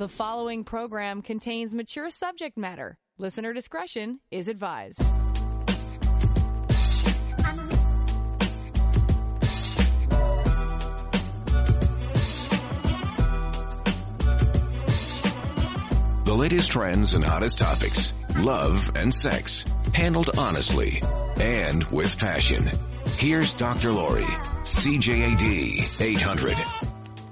The following program contains mature subject matter. Listener discretion is advised. The latest trends and hottest topics, love and sex, handled honestly and with passion. Here's Dr. Laurie, CJAD 800.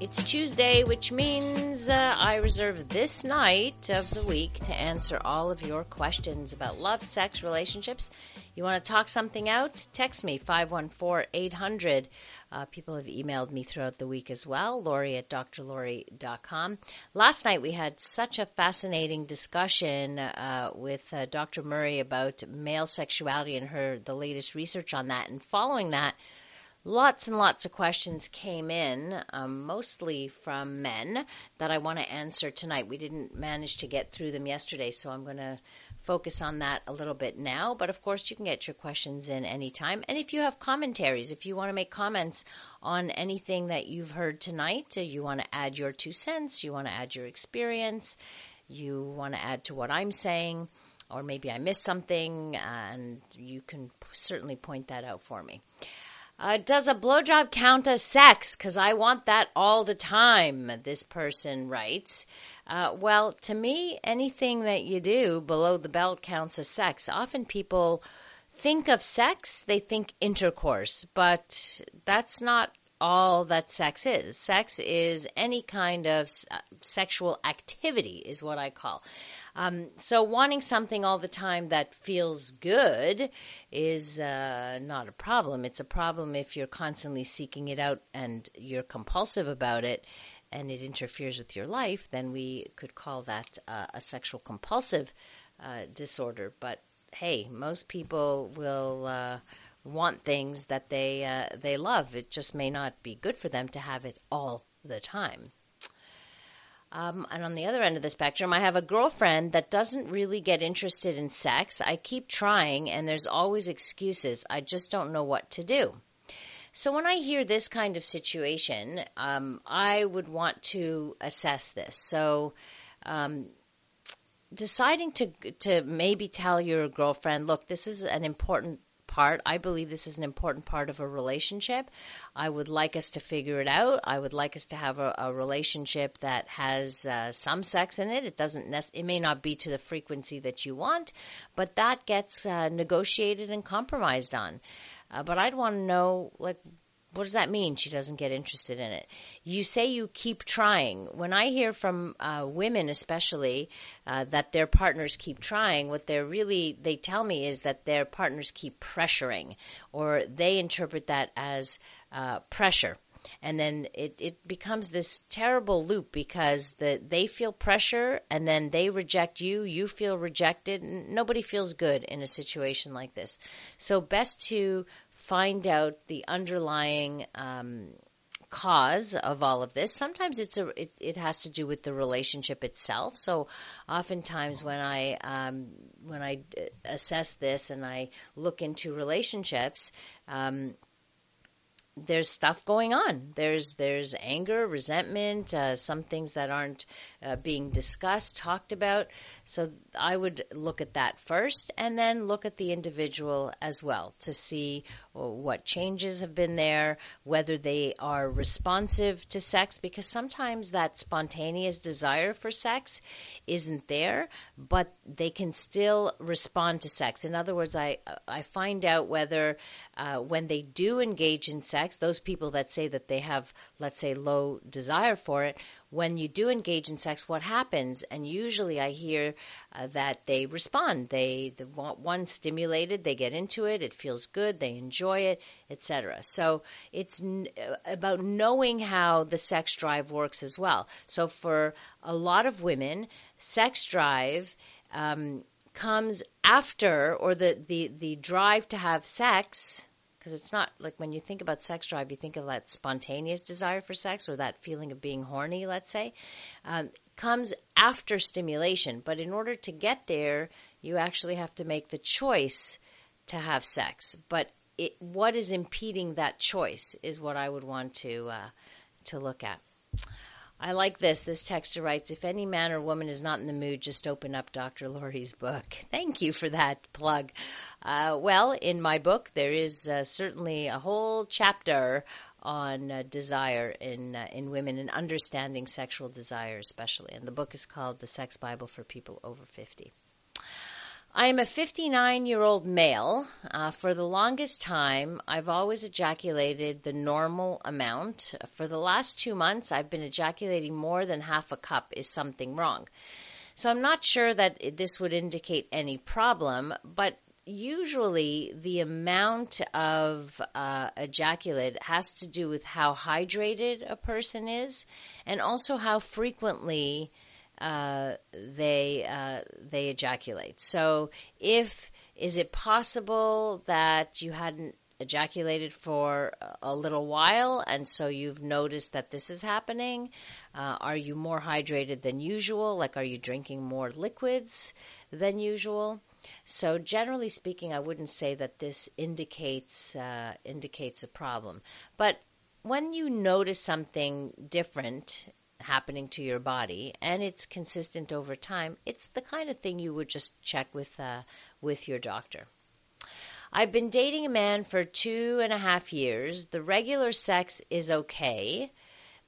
It's Tuesday, which means uh, I reserve this night of the week to answer all of your questions about love, sex, relationships. You want to talk something out? Text me 514 800. Uh, people have emailed me throughout the week as well, Lori at drlori.com. Last night we had such a fascinating discussion uh, with uh, Dr. Murray about male sexuality and her the latest research on that. And following that, Lots and lots of questions came in, um, mostly from men, that I want to answer tonight. We didn't manage to get through them yesterday, so I'm going to focus on that a little bit now. But of course, you can get your questions in anytime. And if you have commentaries, if you want to make comments on anything that you've heard tonight, uh, you want to add your two cents, you want to add your experience, you want to add to what I'm saying, or maybe I missed something, and you can certainly point that out for me. Uh, does a blowjob count as sex? Because I want that all the time, this person writes. Uh, well, to me, anything that you do below the belt counts as sex. Often people think of sex, they think intercourse, but that's not all that sex is. Sex is any kind of uh, sexual activity, is what I call. Um, so wanting something all the time that feels good is uh, not a problem. It's a problem if you're constantly seeking it out and you're compulsive about it and it interferes with your life, then we could call that uh, a sexual compulsive uh, disorder. But hey, most people will uh, want things that they uh, they love. It just may not be good for them to have it all the time. Um, and on the other end of the spectrum, I have a girlfriend that doesn't really get interested in sex. I keep trying, and there's always excuses. I just don't know what to do. So when I hear this kind of situation, um, I would want to assess this. So um, deciding to to maybe tell your girlfriend, look, this is an important part. I believe this is an important part of a relationship. I would like us to figure it out. I would like us to have a, a relationship that has uh, some sex in it. It doesn't. Nec- it may not be to the frequency that you want, but that gets uh, negotiated and compromised on. Uh, but I'd want to know, like, what does that mean? She doesn't get interested in it. You say you keep trying. When I hear from uh, women, especially, uh, that their partners keep trying, what they're really they tell me is that their partners keep pressuring, or they interpret that as uh, pressure. And then it, it becomes this terrible loop because the, they feel pressure and then they reject you, you feel rejected. Nobody feels good in a situation like this. So best to find out the underlying um, cause of all of this. Sometimes it's a it, it, has to do with the relationship itself. So oftentimes when I um, when I assess this and I look into relationships. Um, there's stuff going on. There's there's anger, resentment, uh, some things that aren't uh, being discussed, talked about. So I would look at that first, and then look at the individual as well to see what changes have been there, whether they are responsive to sex, because sometimes that spontaneous desire for sex isn't there, but they can still respond to sex. In other words, I I find out whether uh, when they do engage in sex, those people that say that they have, let's say, low desire for it, when you do engage in sex, what happens? And usually I hear uh, that they respond. They, they want one stimulated, they get into it, it feels good, they enjoy it, etc. So it's n- uh, about knowing how the sex drive works as well. So for a lot of women, sex drive um, comes after, or the, the, the drive to have sex because it's not like when you think about sex drive, you think of that spontaneous desire for sex or that feeling of being horny, let's say, um, comes after stimulation. But in order to get there, you actually have to make the choice to have sex. But it, what is impeding that choice is what I would want to uh, to look at. I like this. This texter writes If any man or woman is not in the mood, just open up Dr. Laurie's book. Thank you for that plug. Uh, well, in my book, there is uh, certainly a whole chapter on uh, desire in uh, in women and understanding sexual desire, especially. And the book is called The Sex Bible for People Over 50. I am a 59 year old male. Uh, for the longest time, I've always ejaculated the normal amount. For the last two months, I've been ejaculating more than half a cup. Is something wrong? So I'm not sure that this would indicate any problem, but usually the amount of uh, ejaculate has to do with how hydrated a person is and also how frequently uh, they uh, they ejaculate. So, if is it possible that you hadn't ejaculated for a little while, and so you've noticed that this is happening? Uh, are you more hydrated than usual? Like, are you drinking more liquids than usual? So, generally speaking, I wouldn't say that this indicates uh, indicates a problem, but when you notice something different happening to your body and it's consistent over time, it's the kind of thing you would just check with uh, with your doctor. I've been dating a man for two and a half years. The regular sex is okay,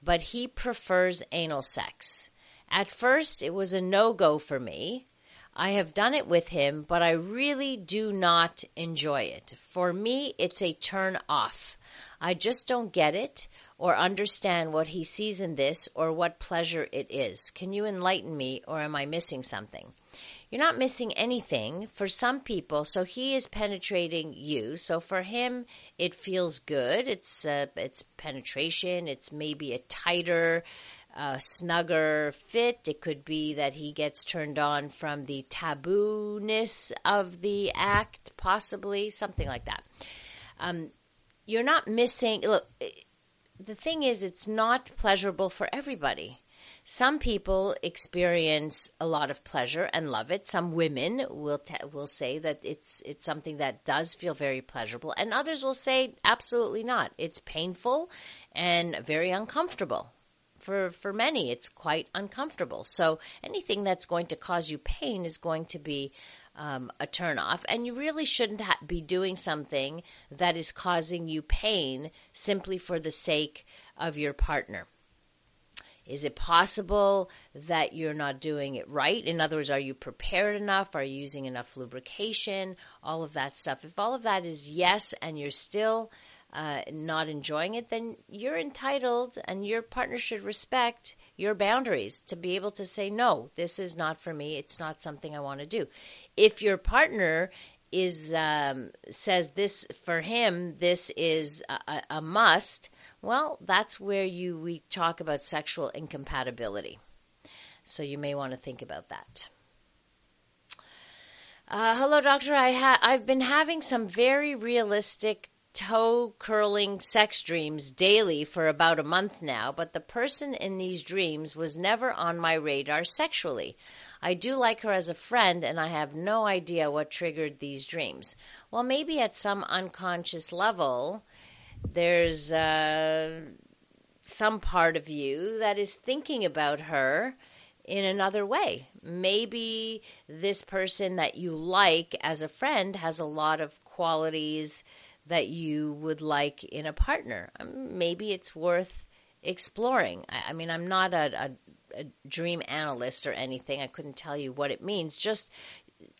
but he prefers anal sex. At first, it was a no go for me. I have done it with him, but I really do not enjoy it. For me, it's a turn off. I just don't get it or understand what he sees in this or what pleasure it is. Can you enlighten me or am I missing something? You're not missing anything for some people. So he is penetrating you. So for him, it feels good. It's uh, it's penetration. It's maybe a tighter, uh, snugger fit. It could be that he gets turned on from the taboo-ness of the act, possibly something like that. Um, you're not missing. Look, the thing is, it's not pleasurable for everybody. Some people experience a lot of pleasure and love it. Some women will t- will say that it's it's something that does feel very pleasurable, and others will say absolutely not. It's painful and very uncomfortable. For for many, it's quite uncomfortable. So anything that's going to cause you pain is going to be um, a turnoff, and you really shouldn't ha- be doing something that is causing you pain simply for the sake of your partner. Is it possible that you're not doing it right? In other words, are you prepared enough? Are you using enough lubrication? All of that stuff. If all of that is yes, and you're still uh, not enjoying it, then you're entitled and your partner should respect your boundaries to be able to say, no, this is not for me. It's not something I want to do. If your partner is um, says this for him, this is a, a must. Well, that's where you we talk about sexual incompatibility. So you may want to think about that. Uh, hello, doctor. I ha- I've been having some very realistic toe curling sex dreams daily for about a month now, but the person in these dreams was never on my radar sexually. I do like her as a friend, and I have no idea what triggered these dreams. Well, maybe at some unconscious level, there's uh, some part of you that is thinking about her in another way. Maybe this person that you like as a friend has a lot of qualities that you would like in a partner. Um, maybe it's worth exploring. I, I mean, I'm not a, a, a dream analyst or anything. I couldn't tell you what it means. Just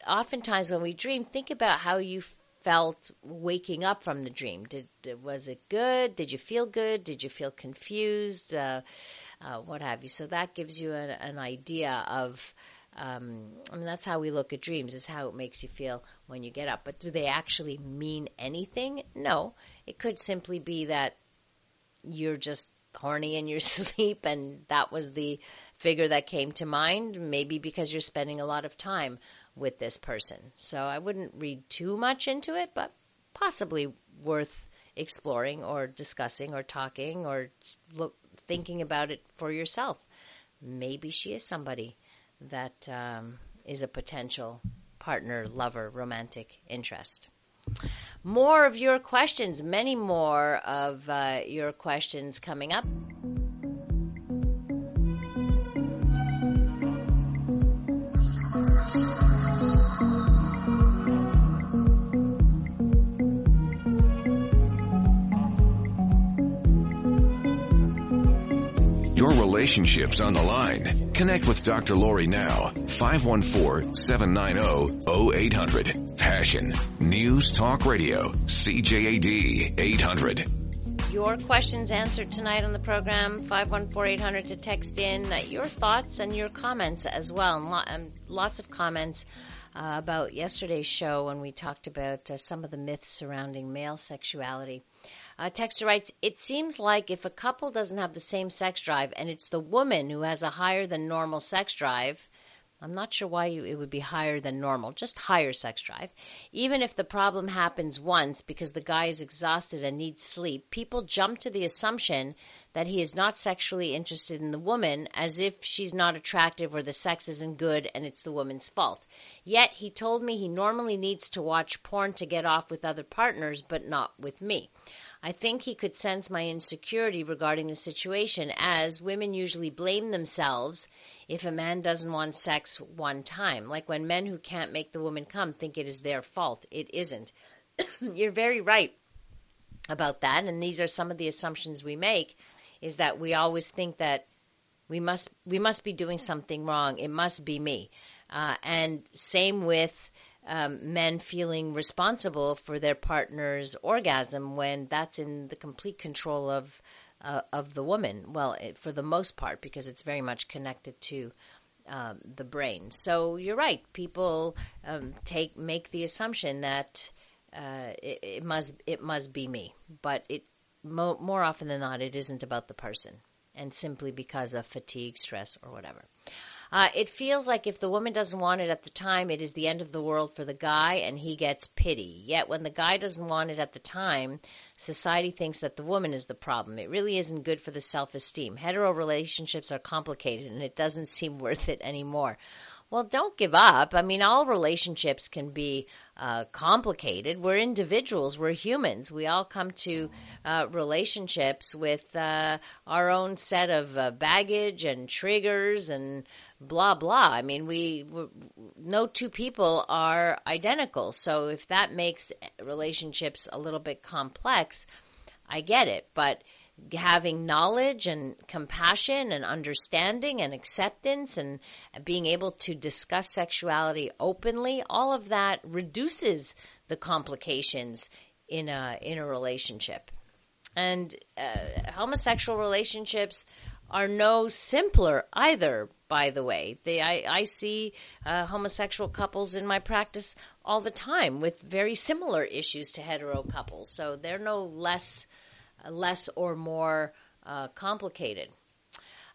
oftentimes when we dream, think about how you felt waking up from the dream. Did was it good? Did you feel good? Did you feel confused? Uh, uh, what have you? So that gives you a, an idea of um, I mean, that's how we look at dreams, is how it makes you feel when you get up. But do they actually mean anything? No. It could simply be that you're just horny in your sleep and that was the figure that came to mind, maybe because you're spending a lot of time with this person. So I wouldn't read too much into it, but possibly worth exploring or discussing or talking or look, thinking about it for yourself. Maybe she is somebody that um, is a potential partner, lover, romantic interest. More of your questions, many more of uh, your questions coming up. Relationships on the line. Connect with Dr. Laurie now. 514-790-0800. Passion. News Talk Radio. CJAD 800. Your questions answered tonight on the program. 514-800 to text in your thoughts and your comments as well. And, and lots of comments uh, about yesterday's show when we talked about uh, some of the myths surrounding male sexuality. Uh, Texter writes, It seems like if a couple doesn't have the same sex drive and it's the woman who has a higher than normal sex drive, I'm not sure why you, it would be higher than normal, just higher sex drive. Even if the problem happens once because the guy is exhausted and needs sleep, people jump to the assumption that he is not sexually interested in the woman as if she's not attractive or the sex isn't good and it's the woman's fault. Yet he told me he normally needs to watch porn to get off with other partners, but not with me. I think he could sense my insecurity regarding the situation, as women usually blame themselves if a man doesn't want sex one time. Like when men who can't make the woman come think it is their fault. It isn't. You're very right about that, and these are some of the assumptions we make is that we always think that we must we must be doing something wrong. It must be me. Uh, and same with um, men feeling responsible for their partner's orgasm when that's in the complete control of uh, of the woman. Well, it, for the most part, because it's very much connected to um, the brain. So you're right. People um, take make the assumption that uh, it, it, must it must be me, but it mo- more often than not, it isn't about the person, and simply because of fatigue, stress, or whatever. Uh, it feels like if the woman doesn't want it at the time, it is the end of the world for the guy and he gets pity. Yet when the guy doesn't want it at the time, society thinks that the woman is the problem. It really isn't good for the self esteem. Hetero relationships are complicated and it doesn't seem worth it anymore. Well, don't give up. I mean, all relationships can be uh, complicated. We're individuals. We're humans. We all come to uh, relationships with uh, our own set of uh, baggage and triggers and blah blah. I mean, we no two people are identical. So if that makes relationships a little bit complex, I get it. But having knowledge and compassion and understanding and acceptance and being able to discuss sexuality openly, all of that reduces the complications in a in a relationship. And uh, homosexual relationships are no simpler either. By the way, they I, I see uh, homosexual couples in my practice all the time with very similar issues to hetero couples, so they're no less less or more uh, complicated.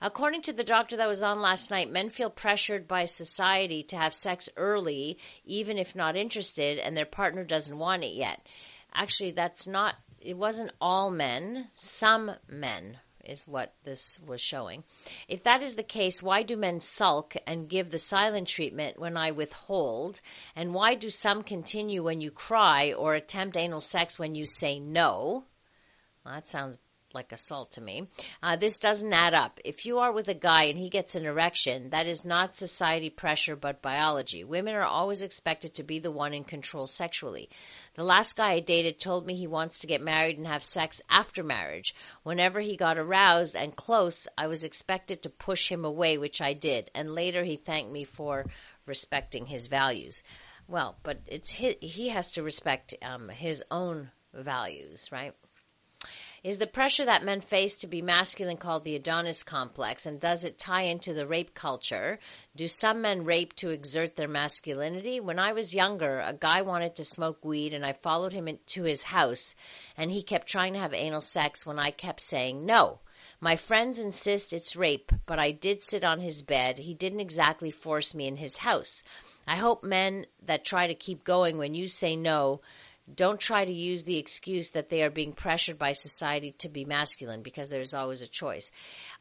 According to the doctor that was on last night, men feel pressured by society to have sex early, even if not interested, and their partner doesn't want it yet. Actually, that's not, it wasn't all men, some men is what this was showing. If that is the case, why do men sulk and give the silent treatment when I withhold? And why do some continue when you cry or attempt anal sex when you say no? Well, that sounds like assault to me. Uh, this doesn't add up. If you are with a guy and he gets an erection, that is not society pressure but biology. Women are always expected to be the one in control sexually. The last guy I dated told me he wants to get married and have sex after marriage. Whenever he got aroused and close, I was expected to push him away, which I did, and later he thanked me for respecting his values. Well, but it's his, he has to respect um, his own values, right? Is the pressure that men face to be masculine called the Adonis complex, and does it tie into the rape culture? Do some men rape to exert their masculinity? When I was younger, a guy wanted to smoke weed, and I followed him to his house, and he kept trying to have anal sex when I kept saying no. My friends insist it's rape, but I did sit on his bed. He didn't exactly force me in his house. I hope men that try to keep going when you say no don't try to use the excuse that they are being pressured by society to be masculine because there's always a choice.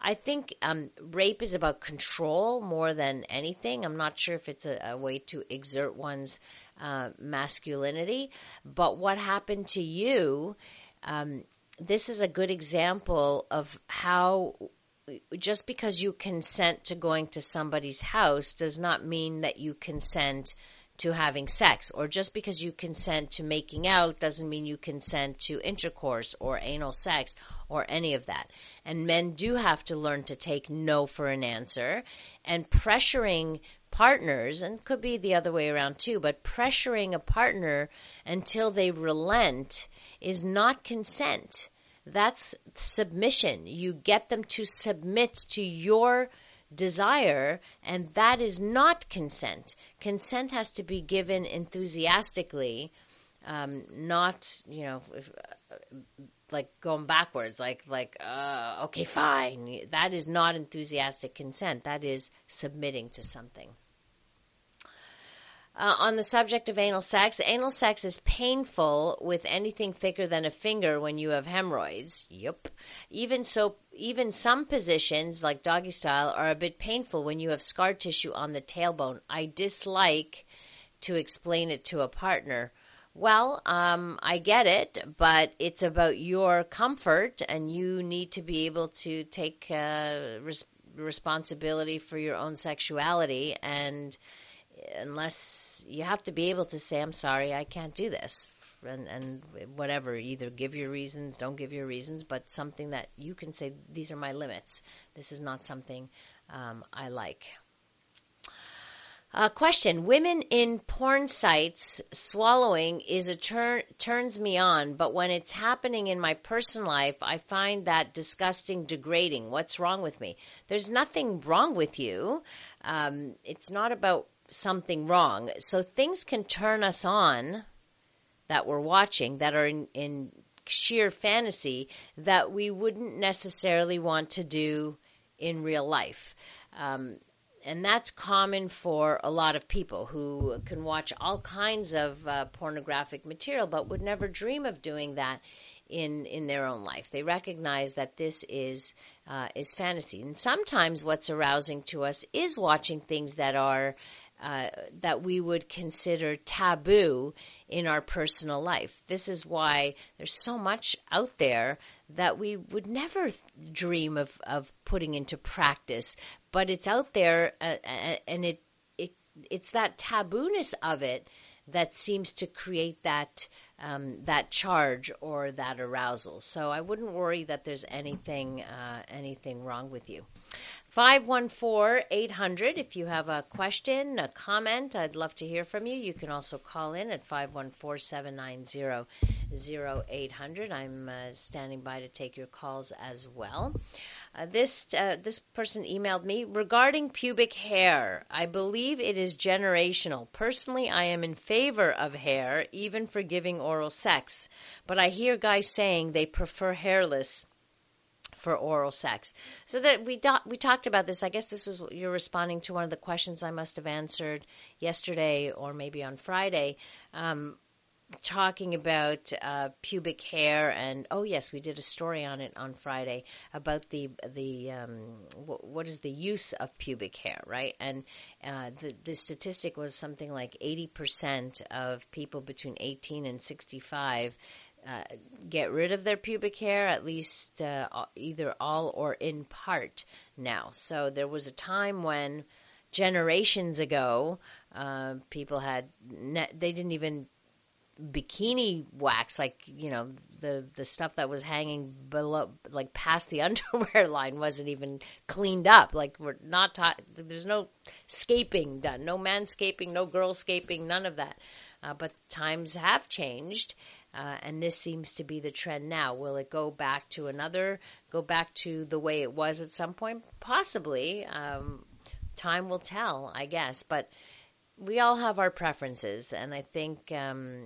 I think um, rape is about control more than anything. I'm not sure if it's a, a way to exert one's uh, masculinity, but what happened to you? Um, this is a good example of how just because you consent to going to somebody's house does not mean that you consent to having sex, or just because you consent to making out doesn't mean you consent to intercourse or anal sex or any of that. And men do have to learn to take no for an answer, and pressuring partners, and could be the other way around too, but pressuring a partner until they relent is not consent. That's submission. You get them to submit to your desire, and that is not consent. Consent has to be given enthusiastically, um, not you know, if, uh, like going backwards, like like uh, okay, fine. That is not enthusiastic consent. That is submitting to something. Uh, on the subject of anal sex, anal sex is painful with anything thicker than a finger when you have hemorrhoids. Yep. Even so, even some positions, like doggy style, are a bit painful when you have scar tissue on the tailbone. I dislike to explain it to a partner. Well, um, I get it, but it's about your comfort, and you need to be able to take uh, res- responsibility for your own sexuality and unless you have to be able to say, I'm sorry, I can't do this. And, and whatever, either give your reasons, don't give your reasons, but something that you can say, these are my limits. This is not something um, I like. Uh, question: Women in porn sites swallowing is a turn turns me on, but when it's happening in my personal life, I find that disgusting, degrading. What's wrong with me? There's nothing wrong with you. Um, it's not about something wrong. So things can turn us on that we're watching that are in, in sheer fantasy that we wouldn't necessarily want to do in real life. Um, and that's common for a lot of people who can watch all kinds of uh, pornographic material but would never dream of doing that in in their own life. They recognize that this is uh, is fantasy, and sometimes what's arousing to us is watching things that are uh, that we would consider taboo in our personal life. This is why there's so much out there that we would never dream of, of putting into practice, but it's out there uh, uh and it, it it's that tabooness of it that seems to create that um, that charge or that arousal. So I wouldn't worry that there's anything uh, anything wrong with you. 514 800. If you have a question, a comment, I'd love to hear from you. You can also call in at 514 790 0800. I'm uh, standing by to take your calls as well. Uh, this uh, this person emailed me regarding pubic hair. I believe it is generational. Personally, I am in favor of hair, even for giving oral sex. But I hear guys saying they prefer hairless for oral sex. So that we do, we talked about this. I guess this was you're responding to one of the questions I must have answered yesterday or maybe on Friday. Um, talking about uh, pubic hair and oh yes we did a story on it on Friday about the the um, w- what is the use of pubic hair right and uh, the the statistic was something like 80% of people between 18 and 65 uh, get rid of their pubic hair, at least uh, either all or in part now. So there was a time when generations ago, uh, people had ne- they didn't even bikini wax like you know the the stuff that was hanging below like past the underwear line wasn't even cleaned up like we're not taught there's no scaping done no manscaping no girlscaping none of that uh, but times have changed uh, and this seems to be the trend now. Will it go back to another, go back to the way it was at some point? Possibly. Um, time will tell, I guess. But we all have our preferences, and I think um,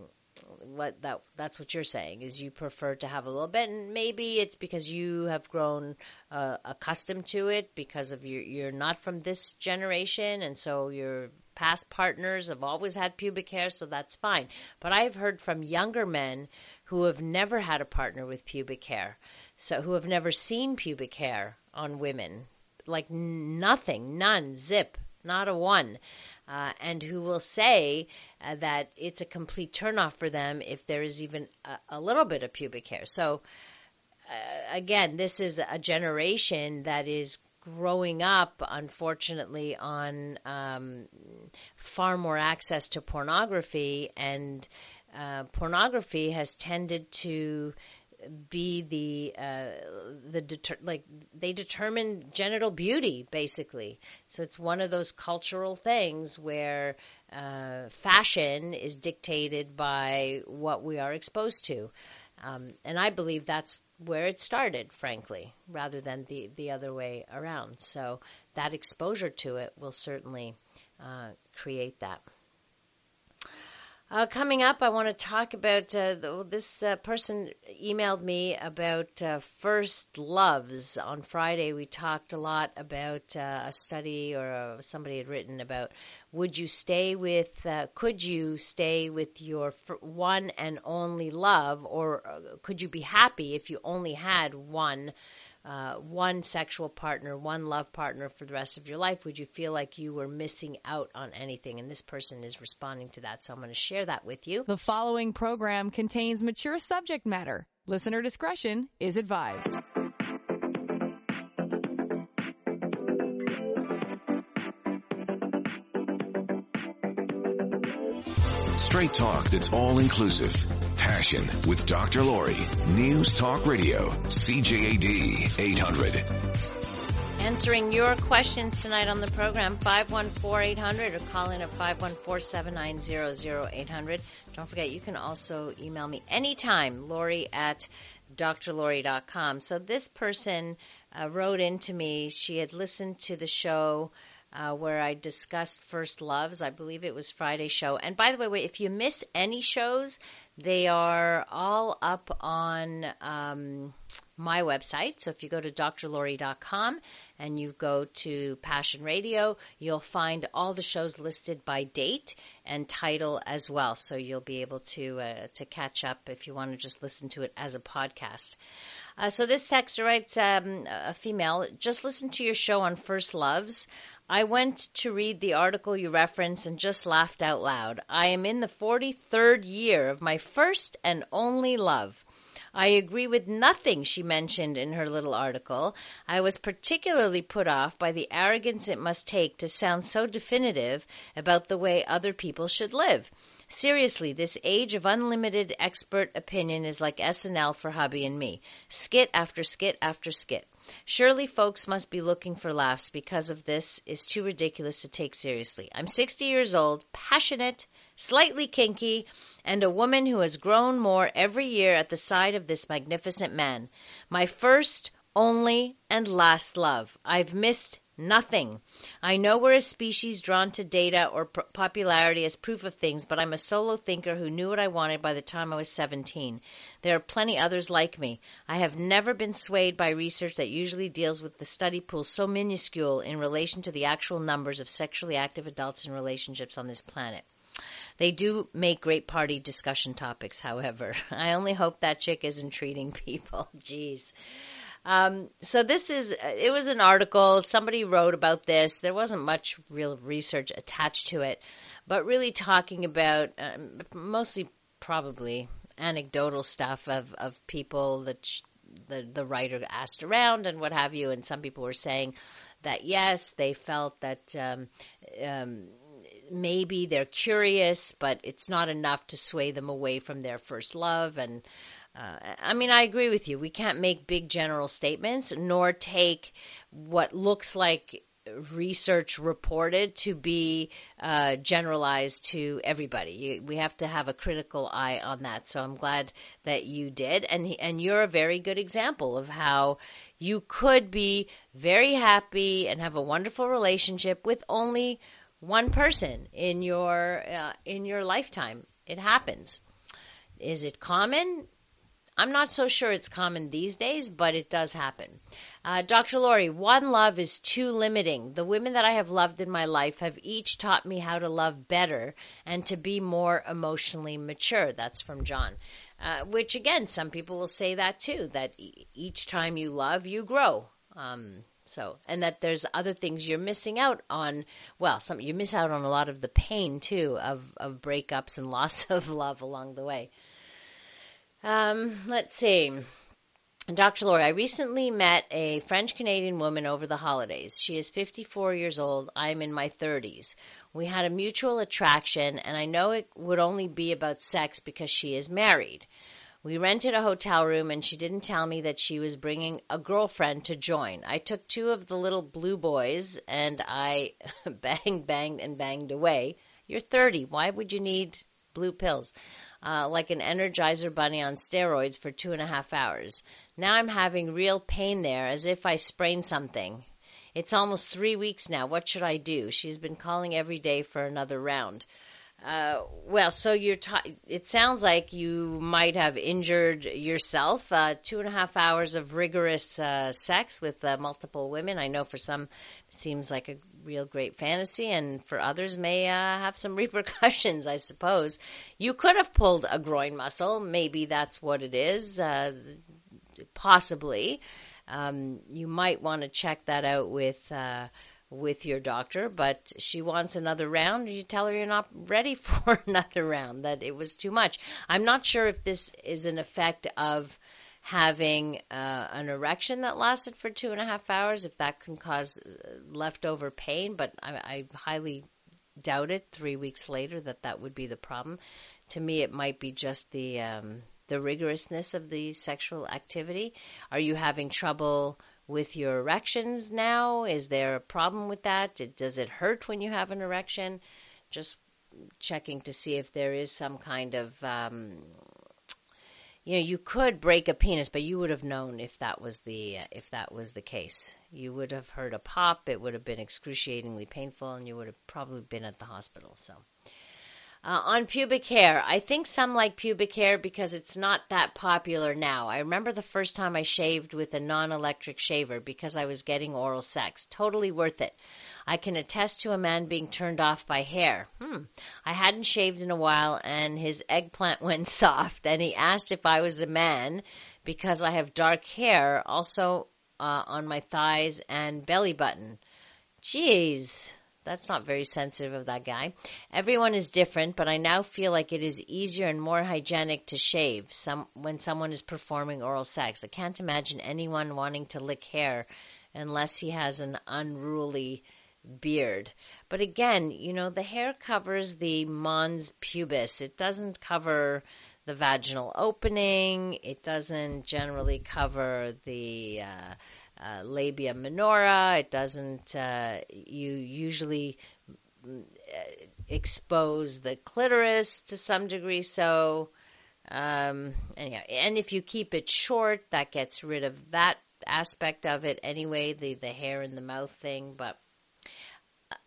what that that's what you're saying is you prefer to have a little bit, and maybe it's because you have grown uh, accustomed to it because of your you're not from this generation, and so you're past partners have always had pubic hair, so that's fine. But I've heard from younger men who have never had a partner with pubic hair, so who have never seen pubic hair on women, like nothing, none, zip, not a one. Uh, and who will say uh, that it's a complete turnoff for them if there is even a, a little bit of pubic hair. So, uh, again, this is a generation that is growing up, unfortunately, on um, far more access to pornography, and uh, pornography has tended to be the uh, the deter- like they determine genital beauty basically. So it's one of those cultural things where uh, fashion is dictated by what we are exposed to, um, and I believe that's where it started, frankly, rather than the the other way around. So that exposure to it will certainly uh, create that. Uh, coming up, I want to talk about uh, the, this uh, person emailed me about uh, first loves. On Friday, we talked a lot about uh, a study or uh, somebody had written about would you stay with, could you stay with your one and only love, or could you be happy if you only had one? Uh, one sexual partner, one love partner for the rest of your life? Would you feel like you were missing out on anything? And this person is responding to that, so I'm going to share that with you. The following program contains mature subject matter. Listener discretion is advised. Straight talk that's all inclusive. Passion with Dr. Laurie. News Talk Radio. CJAD 800. Answering your questions tonight on the program, 514-800 or call in at 514-790-0800. Don't forget, you can also email me anytime, Lori at drlori.com. So this person uh, wrote into me. She had listened to the show uh, where I discussed First Loves. I believe it was Friday show. And by the way, if you miss any shows, they are all up on um, my website. So if you go to drlori.com and you go to Passion Radio, you'll find all the shows listed by date and title as well. So you'll be able to uh, to catch up if you want to just listen to it as a podcast. Uh, so this texter writes, um, a female, just listen to your show on First Loves. I went to read the article you referenced and just laughed out loud. I am in the 43rd year of my first and only love. I agree with nothing she mentioned in her little article. I was particularly put off by the arrogance it must take to sound so definitive about the way other people should live. Seriously, this age of unlimited expert opinion is like SNL for hubby and me. Skit after skit after skit. Surely folks must be looking for laughs because of this is too ridiculous to take seriously. I'm 60 years old, passionate, slightly kinky, and a woman who has grown more every year at the side of this magnificent man. My first, only, and last love. I've missed Nothing. I know we're a species drawn to data or p- popularity as proof of things, but I'm a solo thinker who knew what I wanted by the time I was 17. There are plenty others like me. I have never been swayed by research that usually deals with the study pool so minuscule in relation to the actual numbers of sexually active adults in relationships on this planet. They do make great party discussion topics, however. I only hope that chick isn't treating people. Jeez. Um, so this is it was an article somebody wrote about this. There wasn't much real research attached to it, but really talking about um, mostly probably anecdotal stuff of of people that sh- the the writer asked around and what have you, and some people were saying that yes, they felt that. Um, um, maybe they're curious, but it's not enough to sway them away from their first love. And uh, I mean, I agree with you. We can't make big general statements, nor take what looks like research reported to be uh, generalized to everybody. You, we have to have a critical eye on that. So I'm glad that you did, and and you're a very good example of how you could be very happy and have a wonderful relationship with only one person in your uh, in your lifetime. It happens. Is it common? I'm not so sure it's common these days, but it does happen. Uh, Dr. Laurie, one love is too limiting. The women that I have loved in my life have each taught me how to love better and to be more emotionally mature. That's from John. Uh, which again, some people will say that too, that e- each time you love, you grow. Um, so, and that there's other things you're missing out on. Well, some you miss out on a lot of the pain too of of breakups and loss of love along the way. Um, let's see. Dr. Laurie, I recently met a French Canadian woman over the holidays. She is 54 years old. I'm in my 30s. We had a mutual attraction, and I know it would only be about sex because she is married. We rented a hotel room, and she didn't tell me that she was bringing a girlfriend to join. I took two of the little blue boys, and I banged, banged, and banged away. You're 30. Why would you need blue pills? Uh, like an Energizer bunny on steroids for two and a half hours. Now I'm having real pain there as if I sprained something. It's almost three weeks now. What should I do? She's been calling every day for another round. Uh, well, so you're. T- it sounds like you might have injured yourself. Uh, two and a half hours of rigorous uh, sex with uh, multiple women. I know for some it seems like a real great fantasy, and for others may uh, have some repercussions. I suppose you could have pulled a groin muscle. Maybe that's what it is. Uh, possibly, um, you might want to check that out with with your doctor, but she wants another round, you tell her you're not ready for another round, that it was too much. I'm not sure if this is an effect of having uh, an erection that lasted for two and a half hours, if that can cause uh, leftover pain, but I, I highly doubt it three weeks later that that would be the problem. To me, it might be just the um, the rigorousness of the sexual activity. Are you having trouble with your erections now? Is there a problem with that? Does it hurt when you have an erection? Just checking to see if there is some kind of um, you know you could break a penis but you would have known if that was the if that was the case you would have heard a pop it would have been excruciatingly painful and you would have probably been at the hospital so uh, on pubic hair, I think some like pubic hair because it's not that popular now. I remember the first time I shaved with a non electric shaver because I was getting oral sex. Totally worth it. I can attest to a man being turned off by hair. Hmm. I hadn't shaved in a while and his eggplant went soft and he asked if I was a man because I have dark hair also uh, on my thighs and belly button. Jeez. That's not very sensitive of that guy. Everyone is different, but I now feel like it is easier and more hygienic to shave some when someone is performing oral sex. I can't imagine anyone wanting to lick hair unless he has an unruly beard. But again, you know, the hair covers the mons pubis. It doesn't cover the vaginal opening. It doesn't generally cover the uh, uh, labia minora. It doesn't. Uh, you usually mm, expose the clitoris to some degree. So, um, anyhow, and if you keep it short, that gets rid of that aspect of it anyway. The the hair in the mouth thing, but uh,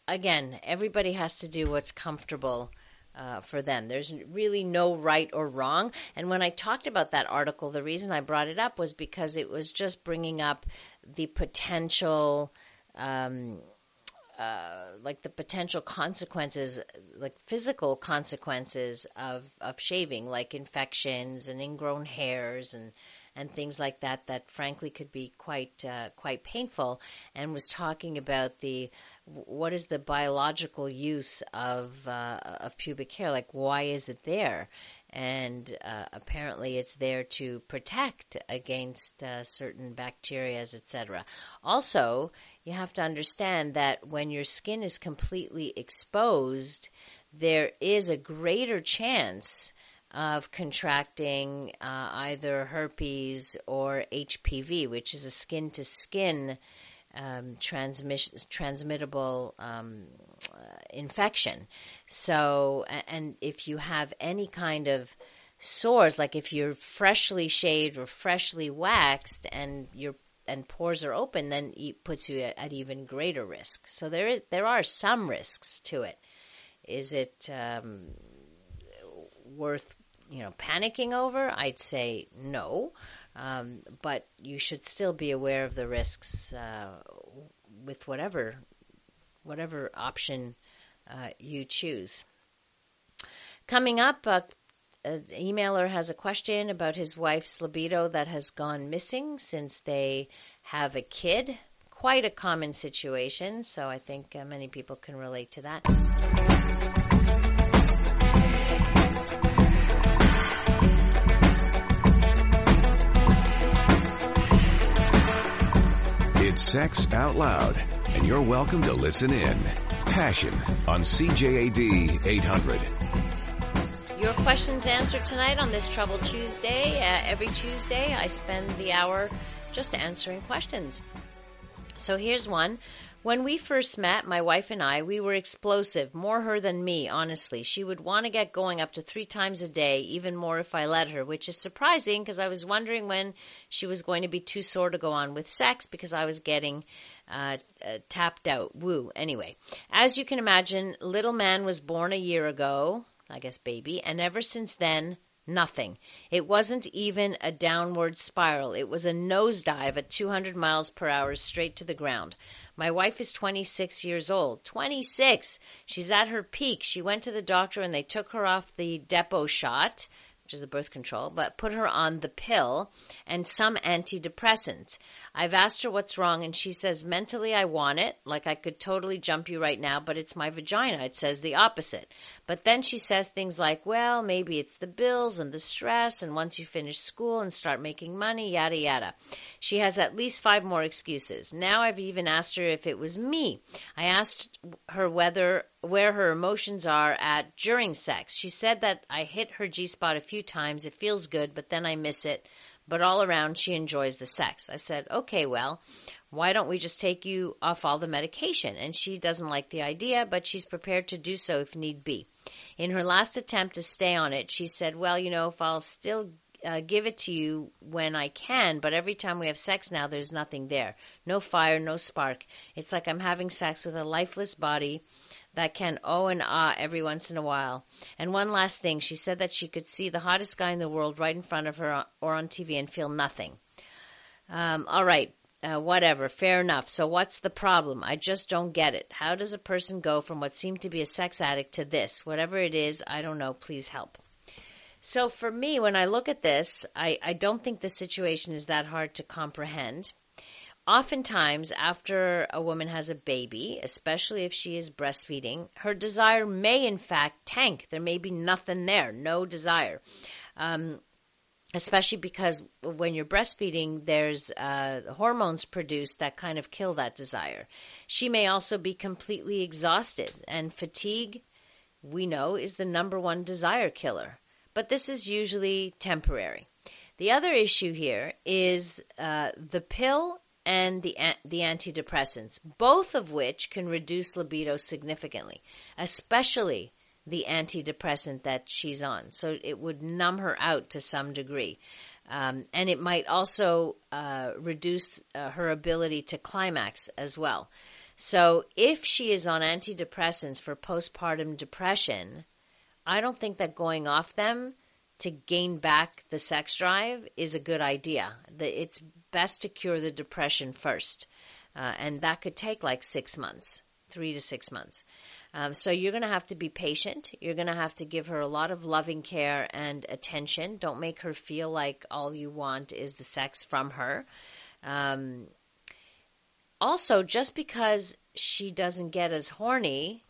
again, everybody has to do what's comfortable uh, for them. There's really no right or wrong. And when I talked about that article, the reason I brought it up was because it was just bringing up the potential. Um, uh, like the potential consequences, like physical consequences of, of shaving, like infections and ingrown hairs and and things like that, that frankly could be quite uh, quite painful. And was talking about the what is the biological use of uh, of pubic hair? Like, why is it there? And uh, apparently, it's there to protect against uh, certain bacteria, etc. Also, you have to understand that when your skin is completely exposed, there is a greater chance of contracting uh, either herpes or HPV, which is a skin to skin um, transmittable um, uh, infection. So, and if you have any kind of sores, like if you're freshly shaved or freshly waxed, and your and pores are open, then it puts you at, at even greater risk. So there is there are some risks to it. Is it um, worth you know panicking over? I'd say no. Um, but you should still be aware of the risks uh, with whatever whatever option uh, you choose. Coming up, uh, an emailer has a question about his wife's libido that has gone missing since they have a kid. Quite a common situation, so I think uh, many people can relate to that. Sex out loud, and you're welcome to listen in. Passion on CJAD 800. Your questions answered tonight on this Trouble Tuesday. Uh, every Tuesday, I spend the hour just answering questions. So here's one. When we first met, my wife and I, we were explosive, more her than me, honestly. She would want to get going up to three times a day, even more if I let her, which is surprising because I was wondering when she was going to be too sore to go on with sex because I was getting uh, uh, tapped out. Woo. Anyway, as you can imagine, little man was born a year ago, I guess baby, and ever since then, Nothing. It wasn't even a downward spiral. It was a nosedive at 200 miles per hour straight to the ground. My wife is 26 years old. 26! She's at her peak. She went to the doctor and they took her off the Depo shot which is the birth control, but put her on the pill and some antidepressants. I've asked her what's wrong, and she says, mentally, I want it. Like I could totally jump you right now, but it's my vagina. It says the opposite. But then she says things like, well, maybe it's the bills and the stress, and once you finish school and start making money, yada, yada. She has at least five more excuses. Now I've even asked her if it was me. I asked her whether where her emotions are at during sex. She said that I hit her G spot a few times. It feels good, but then I miss it. But all around, she enjoys the sex. I said, okay, well, why don't we just take you off all the medication? And she doesn't like the idea, but she's prepared to do so if need be. In her last attempt to stay on it, she said, well, you know, if I'll still uh, give it to you when I can, but every time we have sex now, there's nothing there. No fire, no spark. It's like I'm having sex with a lifeless body that can oh and ah every once in a while. And one last thing, she said that she could see the hottest guy in the world right in front of her or on TV and feel nothing. Um, all right, uh, whatever, fair enough. So what's the problem? I just don't get it. How does a person go from what seemed to be a sex addict to this? Whatever it is, I don't know. Please help. So for me, when I look at this, I, I don't think the situation is that hard to comprehend. Oftentimes, after a woman has a baby, especially if she is breastfeeding, her desire may in fact tank. There may be nothing there, no desire. Um, especially because when you're breastfeeding, there's uh, hormones produced that kind of kill that desire. She may also be completely exhausted, and fatigue, we know, is the number one desire killer. But this is usually temporary. The other issue here is uh, the pill and the the antidepressants, both of which can reduce libido significantly, especially the antidepressant that she's on. So it would numb her out to some degree. Um, and it might also uh, reduce uh, her ability to climax as well. So if she is on antidepressants for postpartum depression, I don't think that going off them to gain back the sex drive is a good idea. It's best to cure the depression first. Uh, and that could take like six months, three to six months. Um, so you're going to have to be patient. You're going to have to give her a lot of loving care and attention. Don't make her feel like all you want is the sex from her. Um, also, just because she doesn't get as horny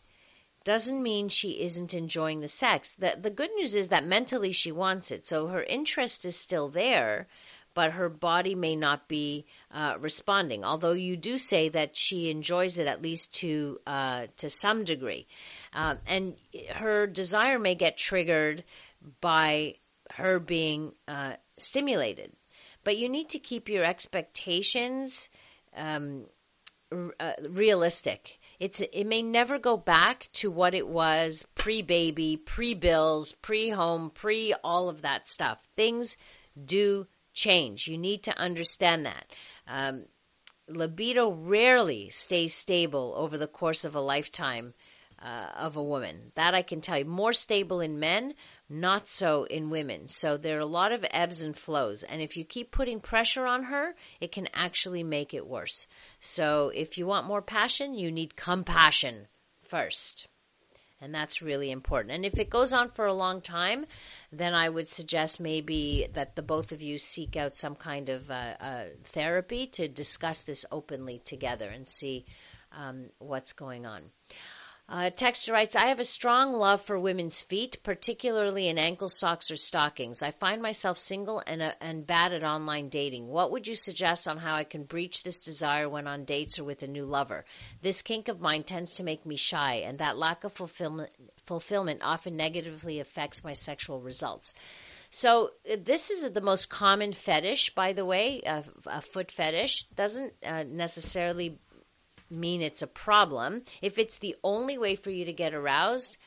doesn't mean she isn't enjoying the sex. The, the good news is that mentally she wants it, so her interest is still there, but her body may not be uh, responding. Although you do say that she enjoys it at least to uh, to some degree, uh, and her desire may get triggered by her being uh, stimulated. But you need to keep your expectations um, r- uh, realistic it's it may never go back to what it was pre-baby, pre-bills, pre-home, pre all of that stuff. Things do change. You need to understand that. Um, libido rarely stays stable over the course of a lifetime uh, of a woman. That I can tell you. More stable in men, not so in women. So there are a lot of ebbs and flows. And if you keep putting pressure on her, it can actually make it worse. So if you want more passion, you need compassion first. And that's really important. And if it goes on for a long time, then I would suggest maybe that the both of you seek out some kind of uh, uh, therapy to discuss this openly together and see um, what's going on. Uh, texter writes, I have a strong love for women's feet, particularly in ankle socks or stockings. I find myself single and, uh, and bad at online dating. What would you suggest on how I can breach this desire when on dates or with a new lover? This kink of mine tends to make me shy, and that lack of fulfillment, fulfillment often negatively affects my sexual results. So uh, this is the most common fetish, by the way, a, a foot fetish. Doesn't uh, necessarily mean it's a problem. If it's the only way for you to get aroused,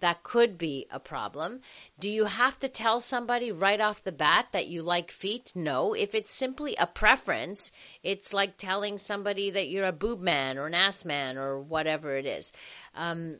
that could be a problem. Do you have to tell somebody right off the bat that you like feet? No. If it's simply a preference, it's like telling somebody that you're a boob man or an ass man or whatever it is. Um,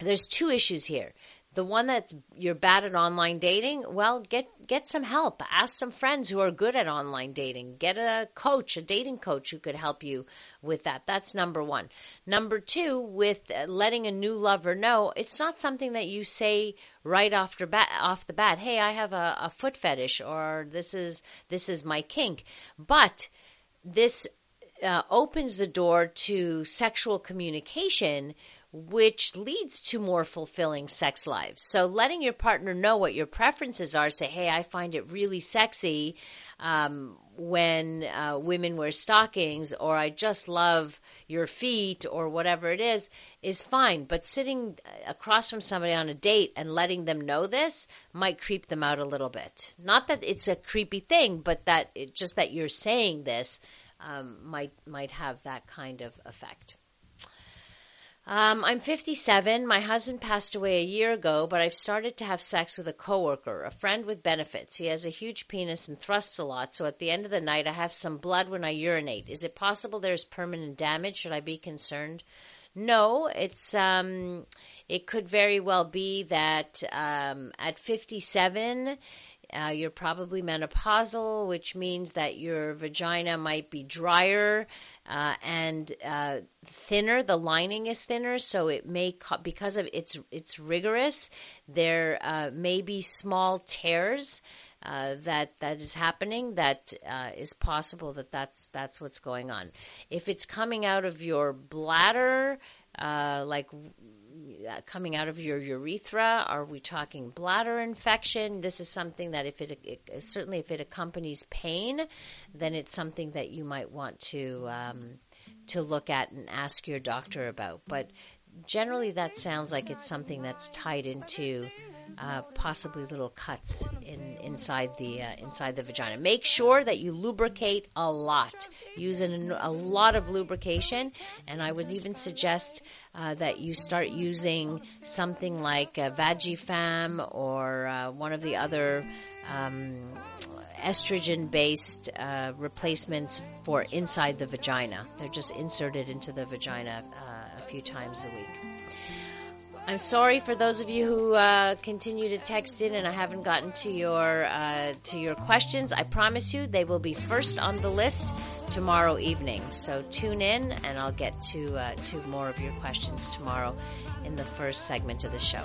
there's two issues here the one that's you're bad at online dating, well, get get some help. Ask some friends who are good at online dating. Get a coach, a dating coach who could help you with that. That's number 1. Number 2, with letting a new lover know, it's not something that you say right off the bat, off the bat, "Hey, I have a, a foot fetish," or "This is this is my kink." But this uh, opens the door to sexual communication which leads to more fulfilling sex lives. So letting your partner know what your preferences are, say, hey, I find it really sexy um, when uh, women wear stockings, or I just love your feet, or whatever it is, is fine. But sitting across from somebody on a date and letting them know this might creep them out a little bit. Not that it's a creepy thing, but that it, just that you're saying this um, might might have that kind of effect. Um, I'm 57. My husband passed away a year ago, but I've started to have sex with a coworker, a friend with benefits. He has a huge penis and thrusts a lot, so at the end of the night I have some blood when I urinate. Is it possible there's permanent damage? Should I be concerned? No, it's um, it could very well be that um, at 57 uh, you're probably menopausal, which means that your vagina might be drier uh, and uh, thinner. The lining is thinner, so it may because of its it's rigorous. There uh, may be small tears. Uh, that that is happening that uh, is possible that that's that's what's going on if it's coming out of your bladder uh, like uh, coming out of your urethra? Are we talking bladder infection? This is something that if it, it certainly if it accompanies pain, then it's something that you might want to um, to look at and ask your doctor about. But generally, that sounds like it's something that's tied into uh, possibly little cuts in, inside the uh, inside the vagina. Make sure that you lubricate a lot. Use an, a lot of lubrication, and I would even suggest uh, that you start using something like Vagifem or uh, one of the other. Um, estrogen based uh, replacements for inside the vagina. They're just inserted into the vagina uh, a few times a week. I'm sorry for those of you who uh, continue to text in and I haven't gotten to your uh, to your questions. I promise you they will be first on the list tomorrow evening. So tune in and I'll get to uh, to more of your questions tomorrow in the first segment of the show.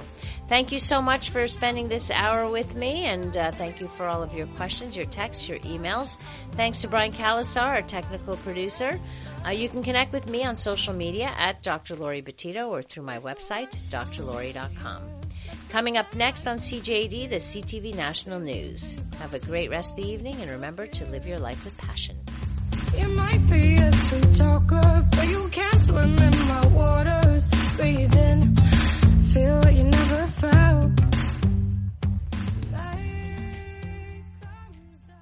Thank you so much for spending this hour with me and uh, thank you for all of your questions, your texts, your emails. Thanks to Brian Calasar, our technical producer. Uh, you can connect with me on social media at Dr. Laurie Betito or through my website, drlaurie.com. Coming up next on CJAD, the CTV National News. Have a great rest of the evening and remember to live your life with passion. You might be a sweet talker, but you can't swim in my waters. Breathe in, feel what you never found.